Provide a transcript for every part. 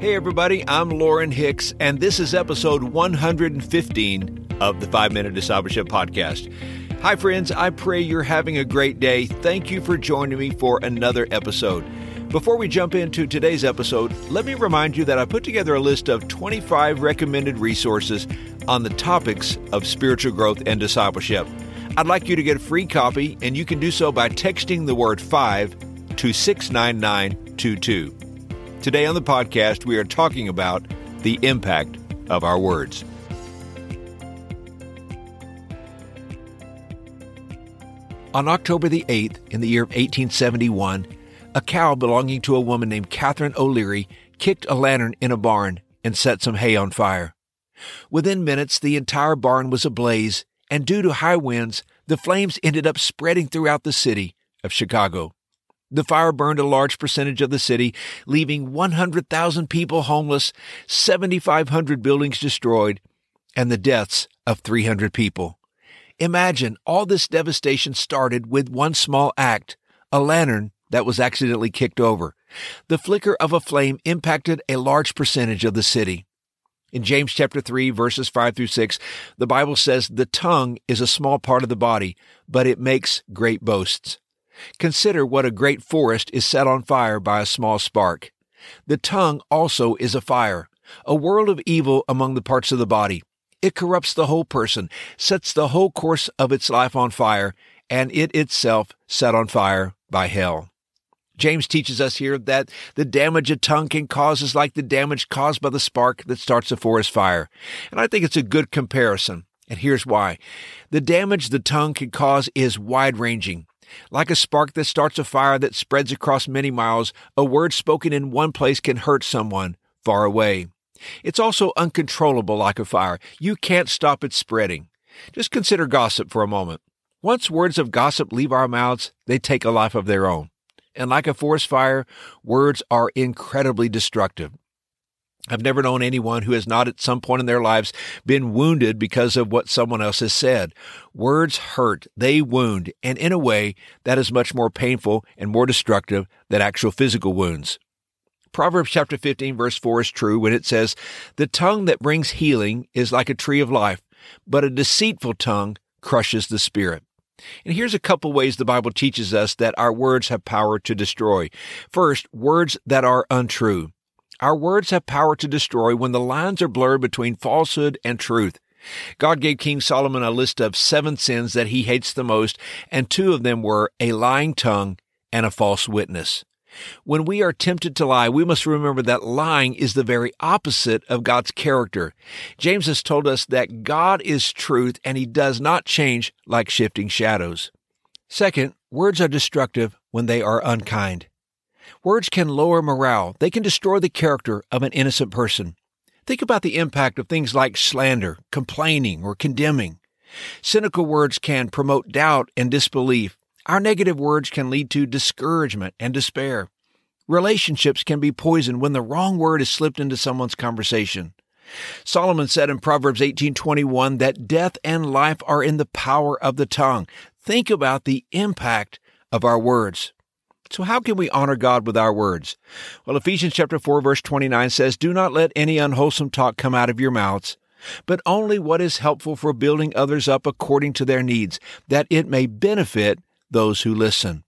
Hey, everybody, I'm Lauren Hicks, and this is episode 115 of the Five Minute Discipleship Podcast. Hi, friends. I pray you're having a great day. Thank you for joining me for another episode. Before we jump into today's episode, let me remind you that I put together a list of 25 recommended resources on the topics of spiritual growth and discipleship. I'd like you to get a free copy, and you can do so by texting the word 5 to 69922. Today on the podcast, we are talking about the impact of our words. On October the 8th, in the year of 1871, a cow belonging to a woman named Catherine O'Leary kicked a lantern in a barn and set some hay on fire. Within minutes, the entire barn was ablaze, and due to high winds, the flames ended up spreading throughout the city of Chicago. The fire burned a large percentage of the city, leaving 100,000 people homeless, 7,500 buildings destroyed, and the deaths of 300 people. Imagine all this devastation started with one small act, a lantern that was accidentally kicked over. The flicker of a flame impacted a large percentage of the city. In James chapter 3 verses 5 through 6, the Bible says the tongue is a small part of the body, but it makes great boasts. Consider what a great forest is set on fire by a small spark. The tongue also is a fire, a world of evil among the parts of the body. It corrupts the whole person, sets the whole course of its life on fire, and it itself set on fire by hell. James teaches us here that the damage a tongue can cause is like the damage caused by the spark that starts a forest fire. And I think it's a good comparison. And here's why. The damage the tongue can cause is wide ranging. Like a spark that starts a fire that spreads across many miles, a word spoken in one place can hurt someone far away. It's also uncontrollable like a fire. You can't stop it spreading. Just consider gossip for a moment. Once words of gossip leave our mouths, they take a life of their own. And like a forest fire, words are incredibly destructive. I've never known anyone who has not at some point in their lives been wounded because of what someone else has said. Words hurt, they wound, and in a way that is much more painful and more destructive than actual physical wounds. Proverbs chapter 15 verse 4 is true when it says, The tongue that brings healing is like a tree of life, but a deceitful tongue crushes the spirit. And here's a couple ways the Bible teaches us that our words have power to destroy. First, words that are untrue. Our words have power to destroy when the lines are blurred between falsehood and truth. God gave King Solomon a list of seven sins that he hates the most, and two of them were a lying tongue and a false witness. When we are tempted to lie, we must remember that lying is the very opposite of God's character. James has told us that God is truth and he does not change like shifting shadows. Second, words are destructive when they are unkind. Words can lower morale. They can destroy the character of an innocent person. Think about the impact of things like slander, complaining, or condemning. Cynical words can promote doubt and disbelief. Our negative words can lead to discouragement and despair. Relationships can be poisoned when the wrong word is slipped into someone's conversation. Solomon said in Proverbs 18:21 that death and life are in the power of the tongue. Think about the impact of our words. So how can we honor God with our words? Well, Ephesians chapter 4 verse 29 says, "Do not let any unwholesome talk come out of your mouths, but only what is helpful for building others up according to their needs, that it may benefit those who listen."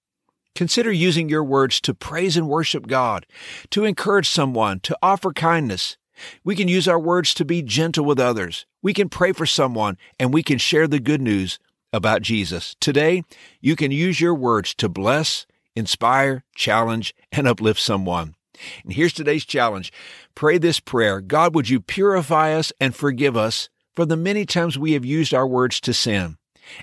Consider using your words to praise and worship God, to encourage someone, to offer kindness. We can use our words to be gentle with others. We can pray for someone and we can share the good news about Jesus. Today, you can use your words to bless, inspire, challenge, and uplift someone. And here's today's challenge. Pray this prayer. God, would you purify us and forgive us for the many times we have used our words to sin?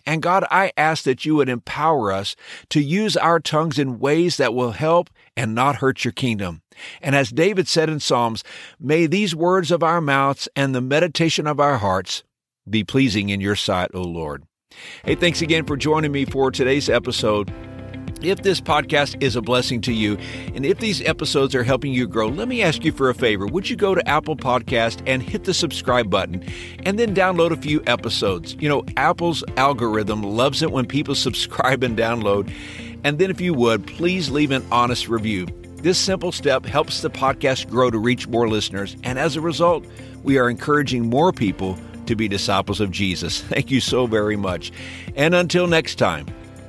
And God, I ask that you would empower us to use our tongues in ways that will help and not hurt your kingdom. And as David said in Psalms, may these words of our mouths and the meditation of our hearts be pleasing in your sight, O Lord. Hey, thanks again for joining me for today's episode. If this podcast is a blessing to you, and if these episodes are helping you grow, let me ask you for a favor. Would you go to Apple Podcast and hit the subscribe button and then download a few episodes? You know, Apple's algorithm loves it when people subscribe and download. And then if you would, please leave an honest review. This simple step helps the podcast grow to reach more listeners, and as a result, we are encouraging more people to be disciples of Jesus. Thank you so very much. And until next time,